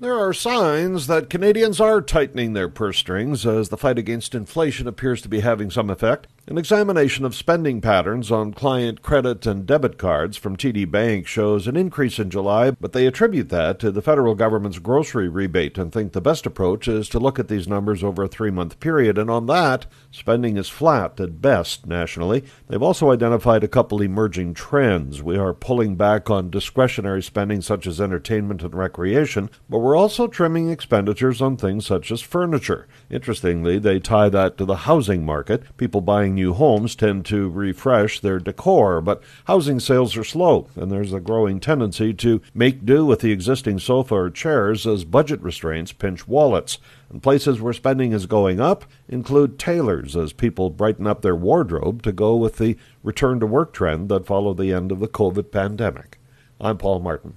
There are signs that Canadians are tightening their purse strings as the fight against inflation appears to be having some effect. An examination of spending patterns on client credit and debit cards from TD Bank shows an increase in July, but they attribute that to the federal government's grocery rebate and think the best approach is to look at these numbers over a three month period. And on that, spending is flat at best nationally. They've also identified a couple emerging trends. We are pulling back on discretionary spending such as entertainment and recreation, but we're also trimming expenditures on things such as furniture. Interestingly, they tie that to the housing market. People buying new homes tend to refresh their decor, but housing sales are slow, and there's a growing tendency to make do with the existing sofa or chairs as budget restraints pinch wallets. And places where spending is going up include tailors as people brighten up their wardrobe to go with the return to work trend that followed the end of the COVID pandemic. I'm Paul Martin.